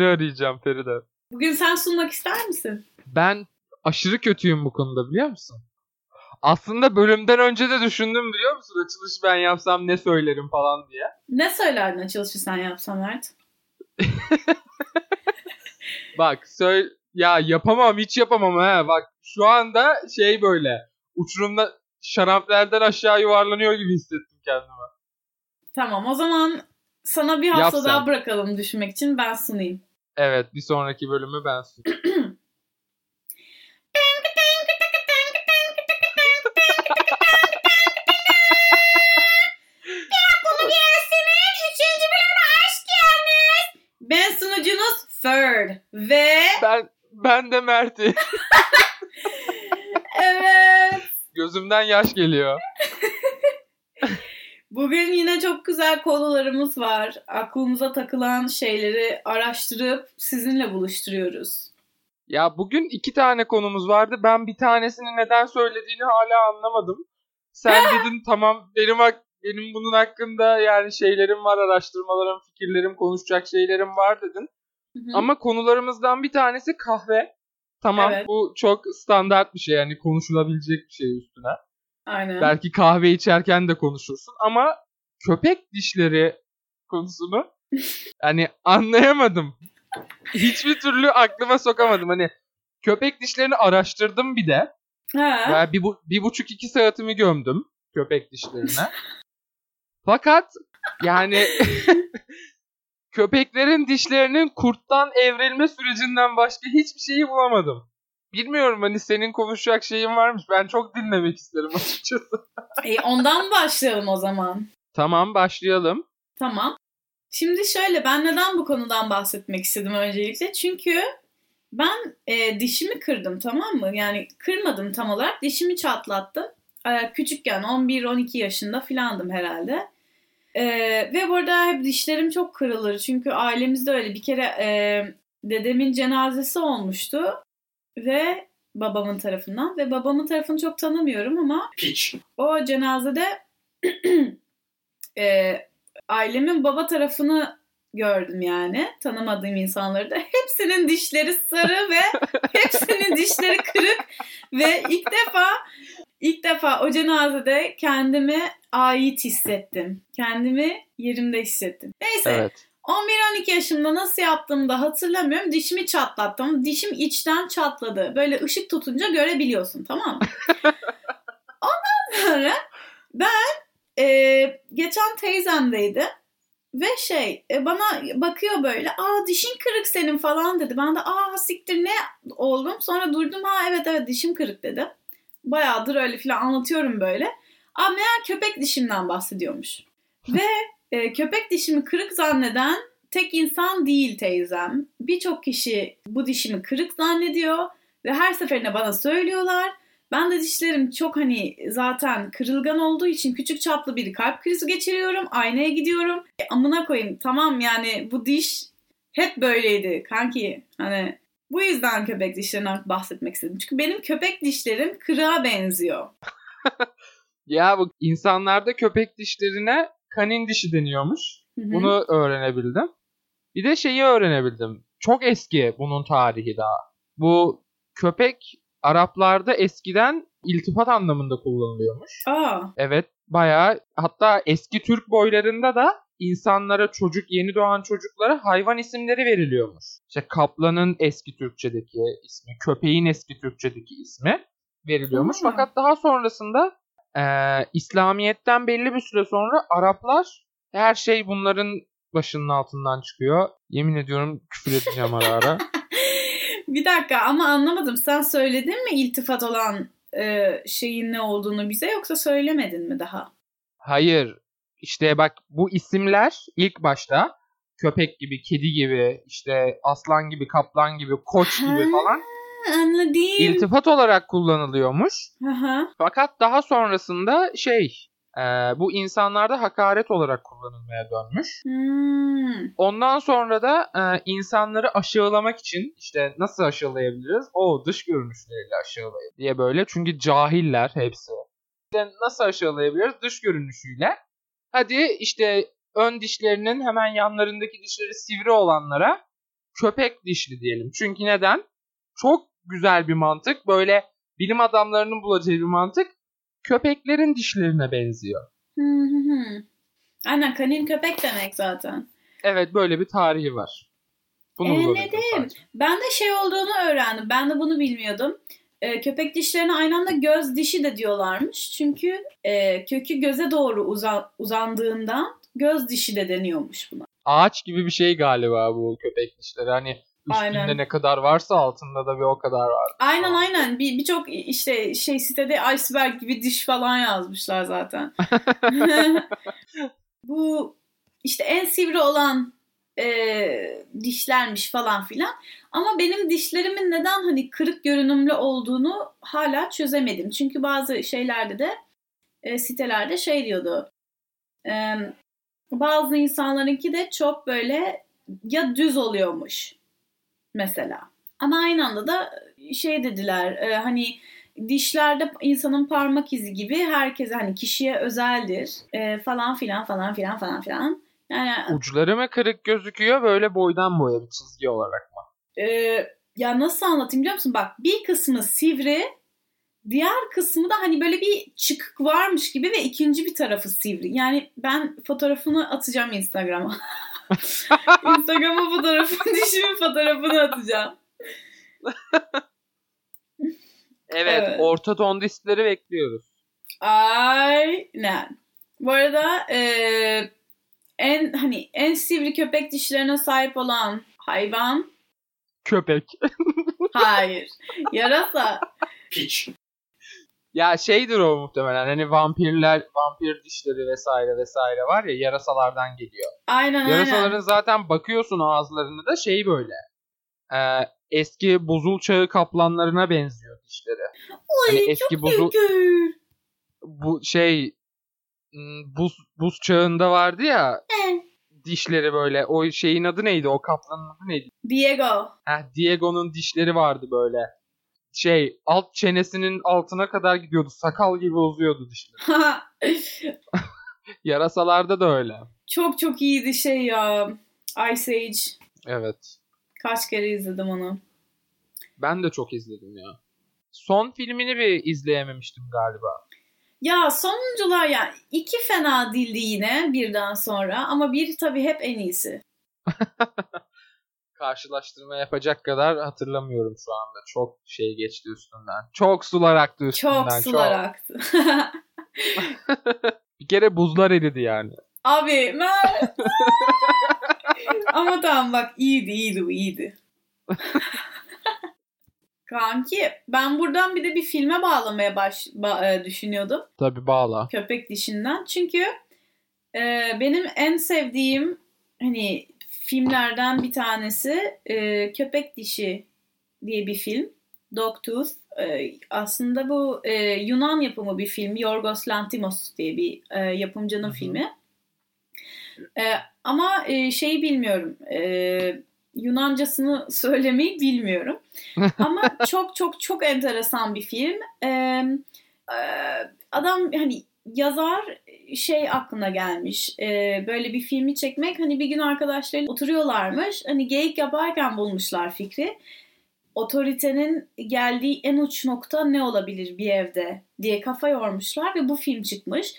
Cimer'i arayacağım Feride. Bugün sen sunmak ister misin? Ben aşırı kötüyüm bu konuda biliyor musun? Aslında bölümden önce de düşündüm biliyor musun? Açılış ben yapsam ne söylerim falan diye. Ne söylerdin açılışı sen yapsan Mert? Bak söyle ya yapamam hiç yapamam ha. Bak şu anda şey böyle uçurumda şaraplerden aşağı yuvarlanıyor gibi hissettim kendimi. Tamam o zaman sana bir hafta Yap sen. daha bırakalım düşünmek için ben sunayım. Evet bir sonraki bölümü ben sunayım. Ben sunucunuz Third ve Ben ben de Mert'i. evet Gözümden yaş geliyor. Bugün yine çok güzel konularımız var. Aklımıza takılan şeyleri araştırıp sizinle buluşturuyoruz. Ya bugün iki tane konumuz vardı. Ben bir tanesini neden söylediğini hala anlamadım. Sen dedin tamam benim benim bunun hakkında yani şeylerim var, araştırmalarım, fikirlerim, konuşacak şeylerim var dedin. Hı hı. Ama konularımızdan bir tanesi kahve. Tamam Evet. bu çok standart bir şey yani konuşulabilecek bir şey üstüne. Aynen. Belki kahve içerken de konuşursun ama köpek dişleri konusunu hani anlayamadım. Hiçbir türlü aklıma sokamadım. Hani köpek dişlerini araştırdım bir de. Ha. Ben bir, bu, bir buçuk iki saatimi gömdüm köpek dişlerine. Fakat yani köpeklerin dişlerinin kurttan evrilme sürecinden başka hiçbir şeyi bulamadım. Bilmiyorum hani senin konuşacak şeyin varmış. Ben çok dinlemek isterim açıkçası. E, ondan başlayalım o zaman. Tamam başlayalım. Tamam. Şimdi şöyle ben neden bu konudan bahsetmek istedim öncelikle? Çünkü ben e, dişimi kırdım tamam mı? Yani kırmadım tam olarak. Dişimi çatlattım. E, küçükken 11-12 yaşında filandım herhalde. E, ve bu arada hep dişlerim çok kırılır. Çünkü ailemizde öyle bir kere e, dedemin cenazesi olmuştu. Ve babamın tarafından. Ve babamın tarafını çok tanımıyorum ama Piç. o cenazede e, ailemin baba tarafını gördüm yani. Tanımadığım insanları da. Hepsinin dişleri sarı ve hepsinin dişleri kırık. Ve ilk defa ilk defa o cenazede kendimi ait hissettim. Kendimi yerimde hissettim. Neyse Evet. 11-12 yaşımda nasıl yaptığımı da hatırlamıyorum. Dişimi çatlattım. Dişim içten çatladı. Böyle ışık tutunca görebiliyorsun tamam mı? Ondan sonra ben e, geçen teyzemdeydi. Ve şey e, bana bakıyor böyle aa dişin kırık senin falan dedi. Ben de aa siktir ne oldum. Sonra durdum ha evet evet dişim kırık dedi. Bayağıdır öyle falan anlatıyorum böyle. Aa meğer köpek dişimden bahsediyormuş. Ve e, köpek dişimi kırık zanneden tek insan değil teyzem. Birçok kişi bu dişimi kırık zannediyor ve her seferinde bana söylüyorlar. Ben de dişlerim çok hani zaten kırılgan olduğu için küçük çaplı bir kalp krizi geçiriyorum. Aynaya gidiyorum. E, amına koyayım tamam yani bu diş hep böyleydi kanki. Hani bu yüzden köpek dişlerinden bahsetmek istedim. Çünkü benim köpek dişlerim kırığa benziyor. Ya bu insanlarda köpek dişlerine kanin dişi deniyormuş. Hı hı. Bunu öğrenebildim. Bir de şeyi öğrenebildim. Çok eski bunun tarihi daha. Bu köpek Araplarda eskiden iltifat anlamında kullanılıyormuş. Aa, Evet bayağı hatta eski Türk boylarında da insanlara çocuk yeni doğan çocuklara hayvan isimleri veriliyormuş. İşte kaplanın eski Türkçedeki ismi, köpeğin eski Türkçedeki ismi veriliyormuş. Aa. Fakat daha sonrasında eee, İslamiyet'ten belli bir süre sonra Araplar her şey bunların başının altından çıkıyor. Yemin ediyorum küfür edeceğim ara ara. bir dakika ama anlamadım. Sen söyledin mi iltifat olan e, şeyin ne olduğunu bize yoksa söylemedin mi daha? Hayır. İşte bak bu isimler ilk başta köpek gibi, kedi gibi, işte aslan gibi, kaplan gibi, koç gibi falan Anladım. iltifat olarak kullanılıyormuş. Aha. Fakat daha sonrasında şey e, bu insanlarda hakaret olarak kullanılmaya dönmüş. Hmm. Ondan sonra da e, insanları aşağılamak için işte nasıl aşağılayabiliriz? O dış görünüşleriyle aşağılayın diye böyle. Çünkü cahiller hepsi. İşte nasıl aşağılayabiliriz? Dış görünüşüyle. Hadi işte ön dişlerinin hemen yanlarındaki dişleri sivri olanlara köpek dişli diyelim. Çünkü neden? Çok güzel bir mantık. Böyle bilim adamlarının bulacağı bir mantık. Köpeklerin dişlerine benziyor. Hı hı hı. Aynen kanin köpek demek zaten. Evet böyle bir tarihi var. Bunu Ee, ne sadece. Ben de şey olduğunu öğrendim. Ben de bunu bilmiyordum. Ee, köpek dişlerine aynı anda göz dişi de diyorlarmış. Çünkü e, kökü göze doğru uza- uzandığından göz dişi de deniyormuş buna. Ağaç gibi bir şey galiba bu köpek dişleri. Hani üstünde Aynen. ne kadar varsa altında da bir o kadar var. Aynen aynen. Bir birçok işte şey sitede iceberg gibi diş falan yazmışlar zaten. Bu işte en sivri olan e, dişlermiş falan filan. Ama benim dişlerimin neden hani kırık görünümlü olduğunu hala çözemedim. Çünkü bazı şeylerde de e, sitelerde şey diyordu. E, bazı insanlarınki de çok böyle ya düz oluyormuş mesela. Ama aynı anda da şey dediler e, hani dişlerde insanın parmak izi gibi herkese hani kişiye özeldir e, falan filan falan filan falan filan. Yani Uçları mı kırık gözüküyor böyle boydan boya bir çizgi olarak mı? e, ya nasıl anlatayım biliyor musun? Bak bir kısmı sivri diğer kısmı da hani böyle bir çıkık varmış gibi ve ikinci bir tarafı sivri. Yani ben fotoğrafını atacağım Instagram'a. Instagram'a fotoğrafı, dişimin fotoğrafını atacağım. Evet, Evet. orta ton dişleri bekliyoruz. Aynen. Bu arada e, en hani en sivri köpek dişlerine sahip olan hayvan Köpek. hayır. Yarasa. Piç. Ya şeydir o muhtemelen hani vampirler, vampir dişleri vesaire vesaire var ya yarasalardan geliyor. Aynen Yarasaların aynen. zaten bakıyorsun ağızlarını da şey böyle. e, eski buzul çağı kaplanlarına benziyor dişleri. Oy, hani eski çok buzul bu şey buz buz çağında vardı ya Eh. dişleri böyle. O şeyin adı neydi? O kaplanın adı neydi? Diego. Heh, Diego'nun dişleri vardı böyle. Şey alt çenesinin altına kadar gidiyordu. Sakal gibi uzuyordu dişleri. Yarasalarda da öyle. çok çok iyiydi şey ya. Ice Age. Evet. Kaç kere izledim onu. Ben de çok izledim ya. Son filmini bir izleyememiştim galiba. Ya sonuncular ya iki fena değildi yine birden sonra ama bir tabii hep en iyisi. Karşılaştırma yapacak kadar hatırlamıyorum şu anda. Çok şey geçti üstünden. Çok sular aktı üstünden. Çok sular aktı. Bir kere buzlar eridi yani. Abi Mert. Ama tamam bak iyiydi iyiydi bu iyiydi. Kanki ben buradan bir de bir filme bağlamaya baş ba- e, düşünüyordum. Tabi bağla. Köpek dişinden. Çünkü e, benim en sevdiğim hani filmlerden bir tanesi e, Köpek Dişi diye bir film. Dogtooth. E, aslında bu e, Yunan yapımı bir film. Yorgos Lanthimos diye bir e, yapımcının Hı hı. filmi. E, ama e, şeyi bilmiyorum. E, Yunancasını söylemeyi bilmiyorum. Ama çok çok çok enteresan bir film. E, e, adam hani yazar şey aklına gelmiş. E, böyle bir filmi çekmek hani bir gün arkadaşlarıyla oturuyorlarmış. Hani geyik yaparken bulmuşlar fikri. Otoritenin geldiği en uç nokta ne olabilir bir evde diye kafa yormuşlar ve bu film çıkmış.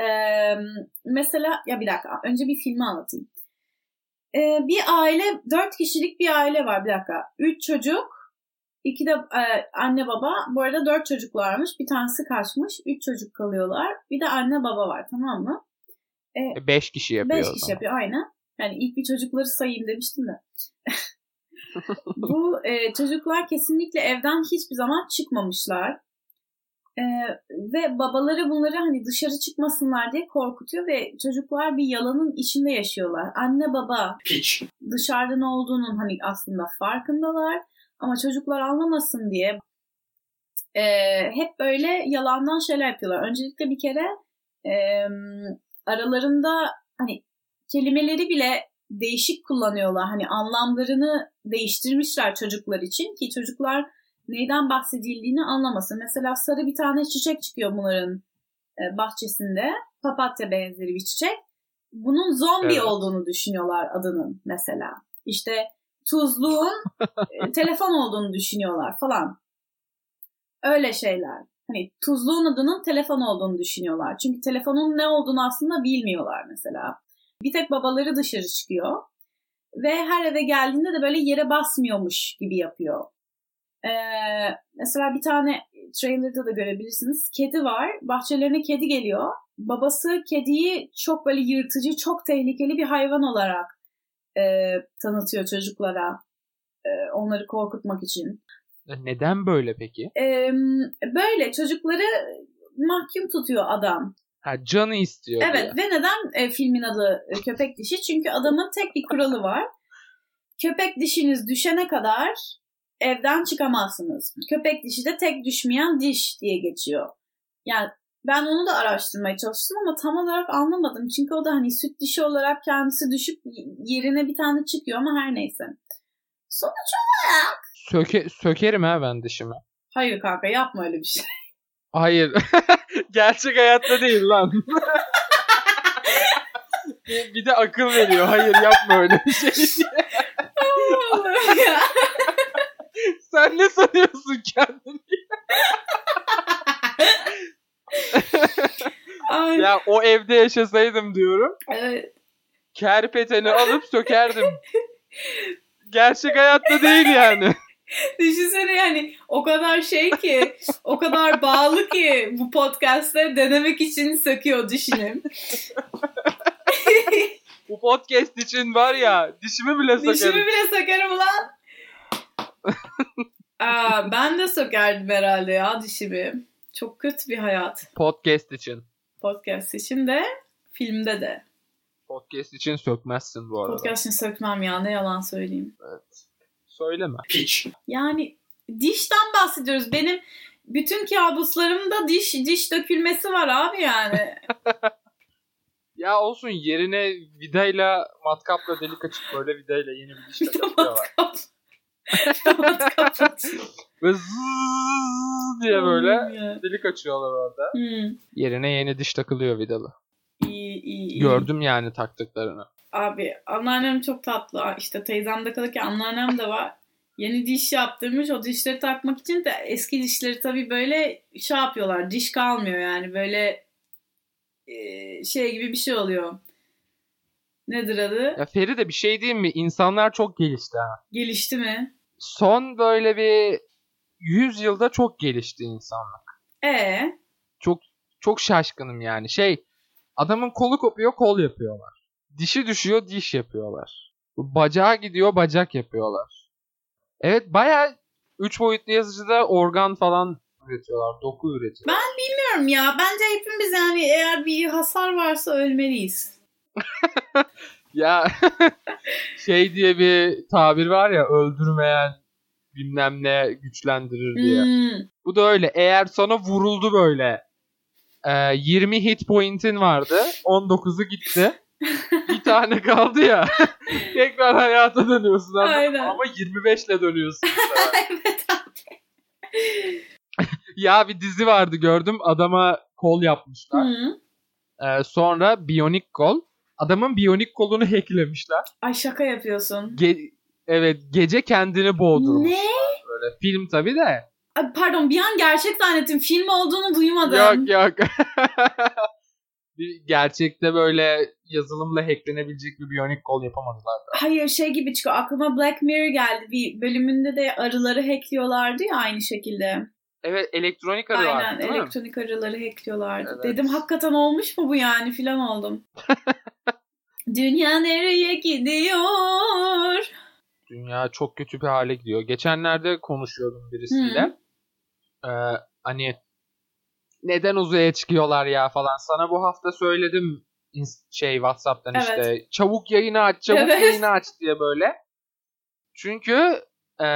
E, mesela ya bir dakika önce bir filmi anlatayım. E, bir aile dört kişilik bir aile var bir dakika. Üç çocuk İki de e, anne baba. Bu arada dört çocuklarmış. Bir tanesi kaçmış. Üç çocuk kalıyorlar. Bir de anne baba var tamam mı? E, Beş kişi yapıyor. Beş kişi yapıyor aynen. Yani ilk bir çocukları sayayım demiştim de. Bu e, çocuklar kesinlikle evden hiçbir zaman çıkmamışlar. E, ve babaları bunları hani dışarı çıkmasınlar diye korkutuyor ve çocuklar bir yalanın içinde yaşıyorlar. Anne baba Piç. dışarıda ne olduğunun hani aslında farkındalar ama çocuklar anlamasın diye e, hep böyle yalandan şeyler yapıyorlar. Öncelikle bir kere e, aralarında hani kelimeleri bile değişik kullanıyorlar. Hani anlamlarını değiştirmişler çocuklar için ki çocuklar neyden bahsedildiğini anlamasın. Mesela sarı bir tane çiçek çıkıyor bunların e, bahçesinde. Papatya benzeri bir çiçek. Bunun zombi Evet. olduğunu düşünüyorlar adının mesela. İşte tuzluğun e, telefon olduğunu düşünüyorlar falan. Öyle şeyler. Hani tuzluğun adının telefon olduğunu düşünüyorlar. Çünkü telefonun ne olduğunu aslında bilmiyorlar mesela. Bir tek babaları dışarı çıkıyor. Ve her eve geldiğinde de böyle yere basmıyormuş gibi yapıyor. Ee, mesela bir tane trailer'da da görebilirsiniz. Kedi var. Bahçelerine kedi geliyor. Babası kediyi çok böyle yırtıcı, çok tehlikeli bir hayvan olarak e, tanıtıyor çocuklara. E, onları korkutmak için. Neden böyle peki? E, böyle çocukları mahkum tutuyor adam. Ha, canı istiyor Evet diye. ve neden e, filmin adı e, Köpek Dişi? Çünkü adamın tek bir kuralı var. Köpek dişiniz düşene kadar evden çıkamazsınız. Köpek dişi de tek düşmeyen diş diye geçiyor. Yani ben onu da araştırmaya çalıştım ama tam olarak anlamadım. Çünkü o da hani süt dişi olarak kendisi düşüp yerine bir tane çıkıyor ama her neyse. Sonuç olarak... Söke, sökerim ha ben dişimi. Hayır kanka yapma öyle bir şey. Hayır. Gerçek hayatta değil lan. bir, de akıl veriyor. Hayır yapma öyle bir şey diye. Sen ne sanıyorsun kendini? Ya o evde yaşasaydım diyorum. evet. Kerpeteni alıp sökerdim. Gerçek hayatta değil yani. Düşünsene yani o kadar şey ki, o kadar bağlı ki bu podcast'te denemek için söküyor dişini. Bu podcast için var ya dişimi bile Dişimi sökerim. bile sökerim ulan. Aa, ben de sökerdim herhalde ya dişimi. Çok kötü bir hayat. Podcast için. Podcast için de, filmde de. Podcast için sökmezsin bu arada. Podcast için sökmem ya ne yalan söyleyeyim. Söyleme. Piç. Yani dişten bahsediyoruz. Benim bütün kabuslarımda diş diş dökülmesi var abi yani. Ya olsun yerine vidayla matkapla delik açıp böyle vidayla yeni bir diş takıyorlar. Matkap. Matkap. Ve zzzz diye böyle delik açıyorlar orada. Hmm. Yerine yeni diş takılıyor vidalı. İyi, iyi, iyi. Gördüm yani taktıklarını. Abi anneannem çok tatlı. İşte teyzemde kalırken anneannem de var. Yeni diş yaptırmış. O dişleri takmak için de eski dişleri tabii böyle şey yapıyorlar. Diş kalmıyor yani. Böyle e, şey gibi bir şey oluyor. Nedir adı? Ya Feride bir şey diyeyim mi? İnsanlar çok gelişti ha. Gelişti mi? Son böyle bir 100 yılda çok gelişti insanlar. E Çok şaşkınım yani. Şey adamın kolu kopuyor kol yapıyorlar. Dişi düşüyor diş yapıyorlar. Bacağı gidiyor bacak yapıyorlar. Evet baya 3 boyutlu yazıcıda organ falan üretiyorlar. Doku üretiyorlar. bilmiyorum ya. Bence hepimiz yani eğer bir hasar varsa ölmeliyiz. Ya şey diye bir tabir var ya öldürmeyen bilmem ne güçlendirir diye. Hmm. Bu da öyle. Eğer sana vuruldu böyle e, 20 hit point'in vardı. 19'u gitti. bir tane kaldı ya. Tekrar hayata dönüyorsun mı? Aynen. ama 25 ile dönüyorsun. evet abi. ya bir dizi vardı gördüm. Adama kol yapmışlar. Hı. E, sonra biyonik kol. Adamın biyonik kolunu hacklemişler. Ay şaka yapıyorsun. Ge- evet gece kendini boğdurmuş. Ne? Böyle film tabi de. Pardon bir an gerçek zannettim. Film olduğunu duymadım. Yok yok. gerçekte böyle yazılımla hacklenebilecek bir biyonik kol yapamadılar da. Hayır şey gibi çıkıyor. Aklıma Black Mirror geldi. Bir bölümünde de arıları hackliyorlardı ya aynı şekilde. Evet elektronik arı Aynen vardı mi? elektronik arıları hackliyorlardı. Evet. Dedim hakikaten olmuş mu bu yani filan oldum. Dünya nereye gidiyor? Dünya çok kötü bir hale gidiyor. Geçenlerde konuşuyordum birisiyle. Ee, hani neden uzaya çıkıyorlar ya falan. Sana bu hafta söyledim şey WhatsApp'tan Evet. işte. Çabuk yayını aç, çabuk Evet. yayını aç diye böyle. Çünkü e,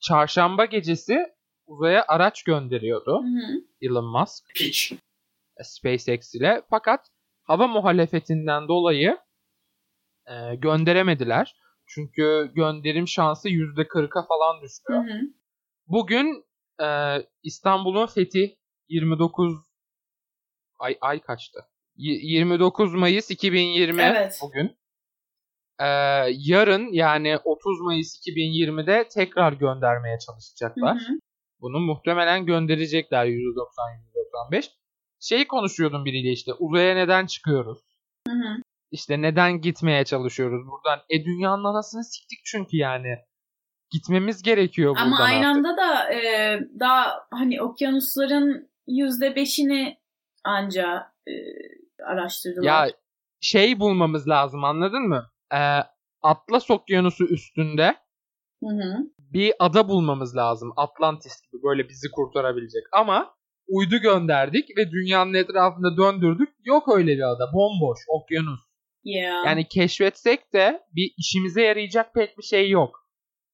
çarşamba gecesi uzaya araç gönderiyordu Hı hı. Elon Musk. Piç. e, SpaceX ile. Fakat hava muhalefetinden dolayı e, gönderemediler. Çünkü gönderim şansı %40'a falan düştü. Hı hı. Bugün e, İstanbul'un fethi 29 ay ay kaçtı? Y- 29 Mayıs 2020 Evet. bugün. e, yarın yani 30 Mayıs 2020'de tekrar göndermeye çalışacaklar. Hı hı. Bunu muhtemelen gönderecekler %90-%95. Şey konuşuyordum biriyle işte uzaya neden çıkıyoruz? Hı hı. İşte neden gitmeye çalışıyoruz buradan? E dünyanın anasını siktik çünkü yani. Gitmemiz gerekiyor buradan Ama aynı anda da e, daha hani okyanusların yüzde beşini anca e, araştırdılar. Ya şey bulmamız lazım anladın mı? Ee, Atlas Okyanusu üstünde Hı hı. bir ada bulmamız lazım. Atlantis gibi böyle bizi kurtarabilecek. Ama uydu gönderdik ve dünyanın etrafında döndürdük. Yok öyle bir ada. Bomboş. Okyanus. Yeah. Yani keşfetsek de bir işimize yarayacak pek bir şey yok.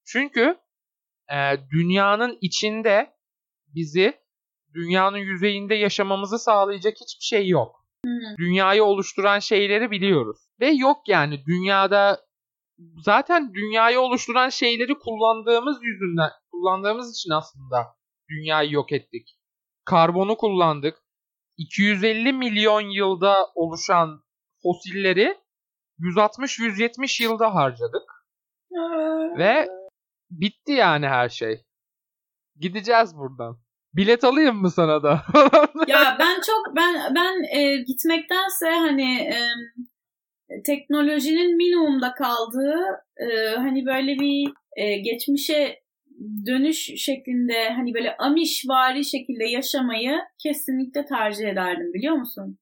Çünkü e, dünyanın içinde bizi dünyanın yüzeyinde yaşamamızı sağlayacak hiçbir şey yok. Hı hı. Dünyayı oluşturan şeyleri biliyoruz. Ve yok yani dünyada zaten dünyayı oluşturan şeyleri kullandığımız yüzünden kullandığımız için aslında dünyayı yok ettik. Karbonu kullandık. 250 milyon yılda oluşan fosilleri 160-170 yılda harcadık. Ve bitti yani her şey. Gideceğiz buradan. Bilet alayım mı sana da? ya ben çok ben ben e, gitmektense hani e, teknolojinin minimumda kaldığı e, hani böyle bir e, geçmişe dönüş şeklinde hani böyle Amish vari şekilde yaşamayı kesinlikle tercih ederdim biliyor musun?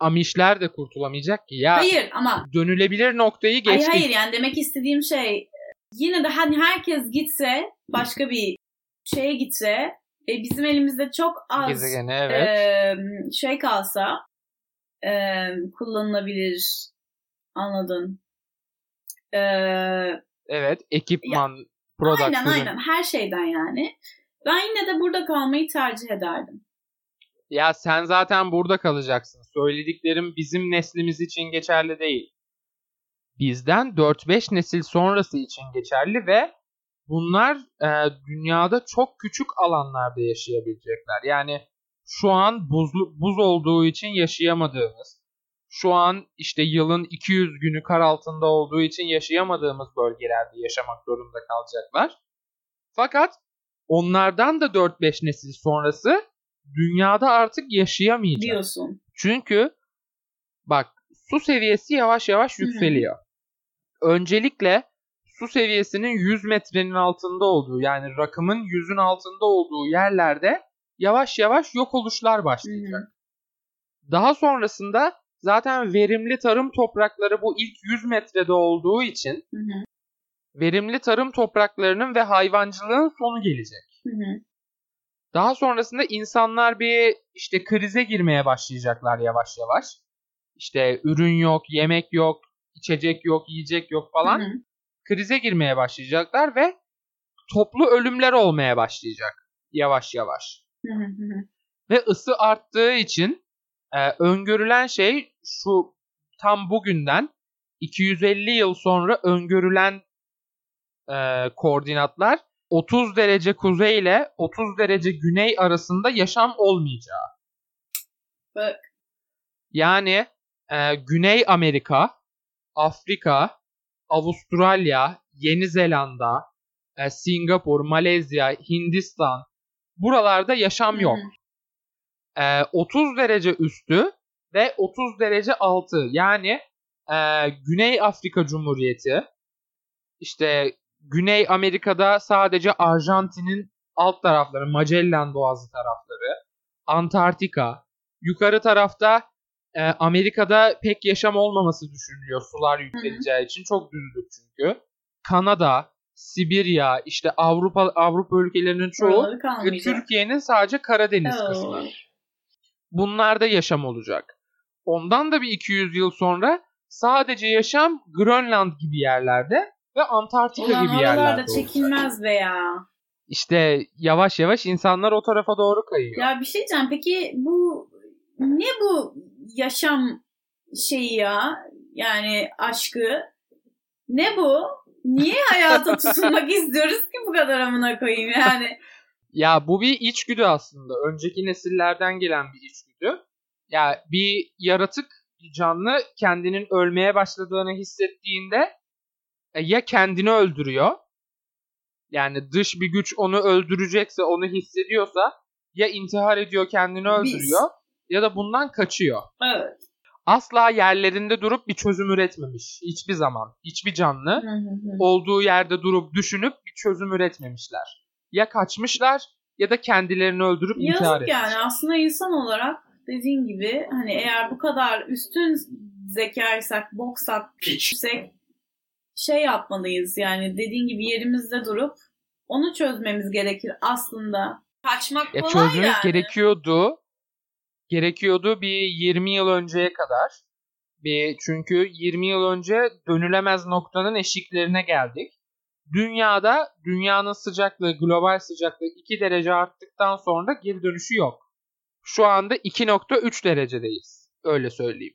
Amişler de kurtulamayacak ki. Ya Hayır ama dönülebilir noktayı hayır, geçtik. hayır yani demek istediğim şey yine de hani herkes gitse başka bir şeye gitse e, bizim elimizde çok az Gezegene evet. e, şey kalsa e, kullanılabilir anladın. E, evet. Ekipman, product aynen ürün. aynen her şeyden yani. Ben yine de burada kalmayı tercih ederdim. Ya sen zaten burada kalacaksın. Söylediklerim bizim neslimiz için geçerli değil. Bizden 4-5 nesil sonrası için geçerli ve bunlar e, dünyada çok küçük alanlarda yaşayabilecekler. Yani şu an buzlu, buz olduğu için yaşayamadığımız, şu an işte yılın 200 günü kar altında olduğu için yaşayamadığımız bölgelerde yaşamak zorunda kalacaklar. Fakat onlardan da 4-5 nesil sonrası dünyada artık yaşayamayacak. Diyorsun. Çünkü bak su seviyesi yavaş yavaş Hı hı. Öncelikle su seviyesinin 100 metrenin altında olduğu yani rakımın 100'ün altında olduğu yerlerde yavaş yavaş yok oluşlar başlayacak. Daha sonrasında zaten verimli tarım toprakları bu ilk 100 metrede olduğu için Hı hı. verimli tarım topraklarının ve hayvancılığın sonu gelecek. Hı hı. Daha sonrasında insanlar bir işte krize girmeye başlayacaklar yavaş yavaş. İşte ürün yok, yemek yok, içecek yok, yiyecek yok falan. Hı hı. Krize girmeye başlayacaklar ve toplu ölümler olmaya başlayacak yavaş yavaş. Hı hı hı. Ve ısı arttığı için e, öngörülen şey şu tam bugünden 250 yıl sonra öngörülen e, koordinatlar 30 derece kuzey ile 30 derece güney arasında yaşam olmayacağı. Bak. Yani e, Güney Amerika, Afrika, Avustralya, Yeni Zelanda, e, Singapur, Malezya, Hindistan. Buralarda yaşam yok. E, 30 derece üstü ve 30 derece altı. Yani e, Güney Afrika Cumhuriyeti işte Güney Amerika'da sadece Arjantin'in alt tarafları Magellan Boğazı tarafları Antarktika. Yukarı tarafta e, Amerika'da pek yaşam olmaması düşünülüyor sular yükseleceği için çok düzlük çünkü Kanada Sibirya işte Avrupa Avrupa ülkelerinin çoğu. Türkiye'nin sadece Karadeniz Oo. kısmı. Bunlarda yaşam olacak. Ondan da bir 200 yıl sonra sadece yaşam Grönland gibi yerlerde ve Antarktika Ulan gibi yerlerde olacak. çekilmez be ya. İşte yavaş yavaş insanlar o tarafa doğru kayıyor. Ya bir şey diyeceğim. Peki bu ne bu yaşam şeyi ya? Yani aşkı. Ne bu? Niye hayata tutunmak istiyoruz ki bu kadar amına koyayım yani? Ya bu bir içgüdü aslında. Önceki nesillerden gelen bir içgüdü. Ya bir yaratık bir canlı kendinin ölmeye başladığını hissettiğinde e, ya kendini öldürüyor. Yani dış bir güç onu öldürecekse, onu hissediyorsa ya intihar ediyor, kendini öldürüyor ya da bundan kaçıyor. Evet. Asla yerlerinde durup bir çözüm üretmemiş. Hiçbir zaman. Hiçbir canlı Hı hı hı. olduğu yerde durup düşünüp bir çözüm üretmemişler. Ya kaçmışlar ya da kendilerini öldürüp intihar Yazık etmişler. yani aslında insan olarak dediğin gibi hani eğer bu kadar üstün zekaysak, boksak, piçsek şey yapmalıyız yani dediğin gibi yerimizde durup onu çözmemiz gerekir aslında. Kaçmak Ya kolay çözmek yani. gerekiyordu. Gerekiyordu bir 20 yıl önceye kadar. Bir, çünkü 20 yıl önce dönülemez noktanın eşiklerine geldik. Dünyada dünyanın sıcaklığı, global sıcaklığı 2 derece arttıktan sonra geri dönüşü yok. Şu anda 2.3 derecedeyiz. Öyle söyleyeyim.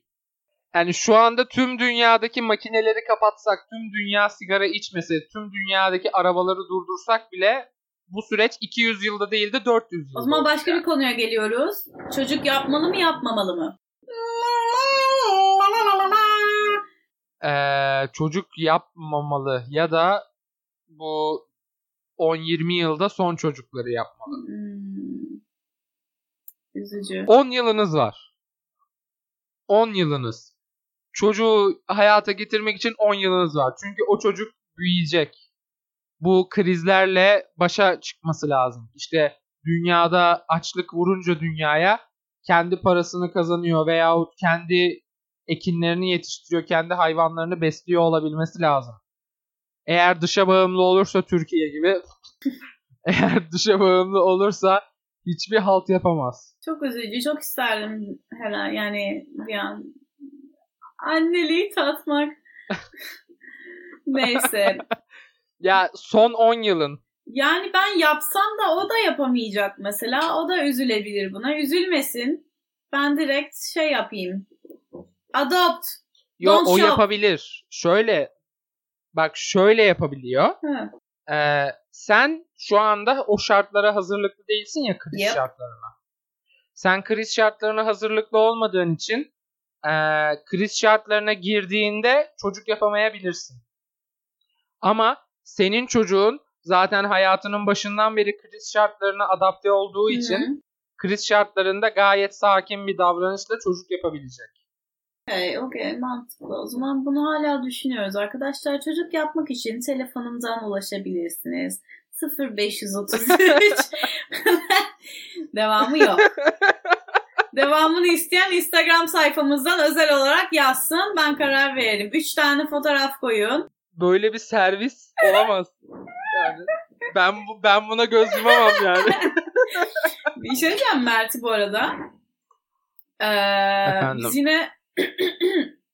Yani şu anda tüm dünyadaki makineleri kapatsak, tüm dünya sigara içmese, tüm dünyadaki arabaları durdursak bile bu süreç 200 yılda değil de 400 yılda. O zaman başka olacak. bir konuya geliyoruz. Çocuk yapmalı mı yapmamalı mı? Ee, çocuk yapmamalı ya da bu 10-20 yılda son çocukları yapmalı. Hmm. Üzücü. 10 yılınız var. 10 yılınız. Çocuğu hayata getirmek için 10 yılınız var. Çünkü o çocuk büyüyecek. Bu krizlerle başa çıkması lazım. İşte dünyada açlık vurunca dünyaya kendi parasını kazanıyor veyahut kendi ekinlerini yetiştiriyor, kendi hayvanlarını besliyor olabilmesi lazım. Eğer dışa bağımlı olursa Türkiye gibi eğer dışa bağımlı olursa hiçbir halt yapamaz. Çok üzücü. Çok isterdim herhalde yani bir an anneliği tatmak. Neyse. Ya son 10 yılın Yani ben yapsam da o da yapamayacak mesela. O da üzülebilir buna. Üzülmesin. Ben direkt şey yapayım. Adopt. Yo Don't o show. yapabilir. Şöyle bak şöyle yapabiliyor. Hı. Ee, sen şu anda o şartlara hazırlıklı değilsin ya kriz Yep. şartlarına. Sen kriz şartlarına hazırlıklı olmadığın için ee, kriz şartlarına girdiğinde çocuk yapamayabilirsin. Ama senin çocuğun zaten hayatının başından beri kriz şartlarına adapte olduğu için Hı. kriz şartlarında gayet sakin bir davranışla çocuk yapabilecek. Okey, okey mantıklı. O zaman bunu hala düşünüyoruz. Arkadaşlar çocuk yapmak için telefonumdan ulaşabilirsiniz. 0533 Devamı yok. Devamını isteyen Instagram sayfamızdan özel olarak yazsın. Ben karar veririm. 3 tane fotoğraf koyun. Böyle bir servis olamaz. Yani ben bu ben buna göz yumamam yani. Bir şey diyeceğim Mert'i bu arada. Ee, Efendim? biz yine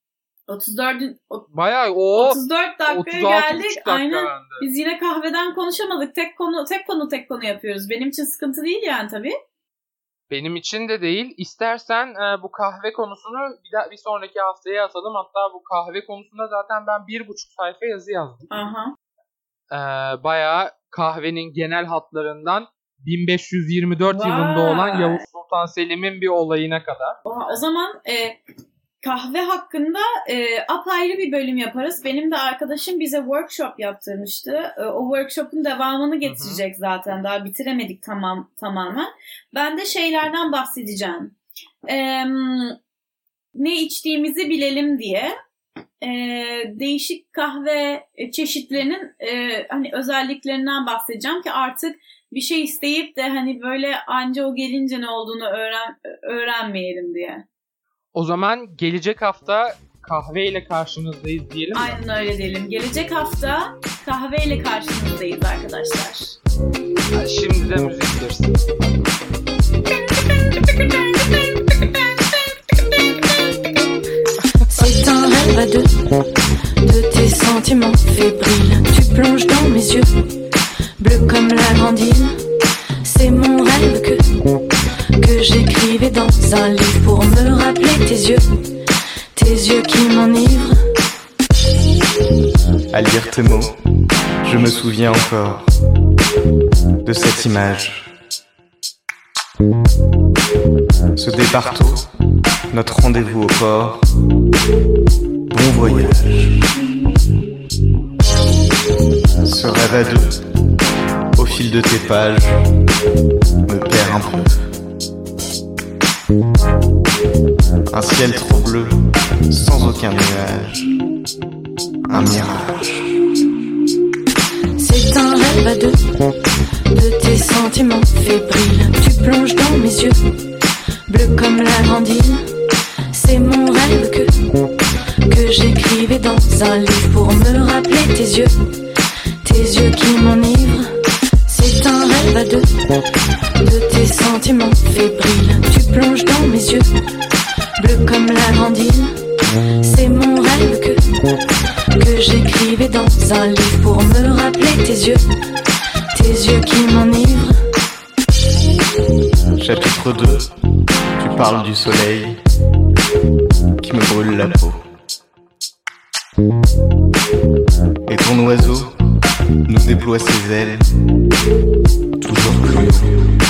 34 Bayağı o 34 dakikaya 36 geldik. dakika Aynen. bende. Biz yine kahveden konuşamadık. Tek konu tek konu tek konu yapıyoruz. Benim için sıkıntı değil yani tabii. Benim için de değil. İstersen e, bu kahve konusunu bir, daha, bir sonraki haftaya atalım. Hatta bu kahve konusunda zaten ben bir buçuk sayfa yazı yazdım. Aha. E, bayağı kahvenin genel hatlarından 1524 Vay. yılında olan Yavuz Sultan Selim'in bir olayına kadar. O, o zaman e, kahve hakkında e, apayrı bir bölüm yaparız. Benim de arkadaşım bize workshop yaptırmıştı. E, o workshop'un devamını getirecek zaten. Daha bitiremedik tamam tamamen. Ben de şeylerden bahsedeceğim. E, ne içtiğimizi bilelim diye e, değişik kahve çeşitlerinin e, hani özelliklerinden bahsedeceğim ki artık bir şey isteyip de hani böyle anca o gelince ne olduğunu öğren öğrenmeyelim diye. O zaman gelecek hafta kahve ile karşınızdayız diyelim mi? Aynen öyle diyelim. Gelecek hafta kahveyle karşınızdayız arkadaşlar. Ha, Şimdi de müzik girsin. Deux, de tes sentiments fébriles. Tu plonges dans mes yeux, bleus comme la grande île. C'est mon rêve que, j'écrivais dans un livre pour me rappeler tes yeux, tes yeux qui m'enivrent. À lire tes mots, je me souviens encore de cette image. Ce départ tôt, notre rendez-vous au port. Bon voyage. Ce rêve à deux, au fil de tes pages, me perd un peu. Un ciel trop bleu, sans aucun nuage. Un mirage. C'est un rêve à deux de tes sentiments fébriles. Tu plonges dans mes yeux, bleu comme la grandine. C'est mon rêve que, que j'écrivais dans un livre pour me rappeler tes yeux, tes yeux qui m'enivrent. C'est un rêve à deux de tes sentiments fébriles. Tu plonges dans mes yeux, bleu comme la grandine. C'est mon rêve que, que j'écrivais dans un livre pour me rappeler tes yeux, tes yeux qui m'enivrent. Chapitre 2 Tu parles du soleil qui me brûle la peau. Et ton oiseau nous déploie ses ailes toujours plus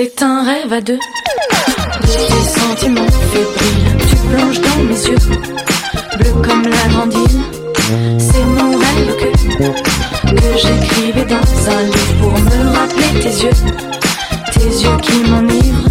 C'est un rêve à deux. Tes sentiments fébriles, tu plonges dans mes yeux, bleu comme la grande île. C'est mon rêve que, que j'écrivais dans un livre pour me rappeler tes yeux, tes yeux qui m'enivrent.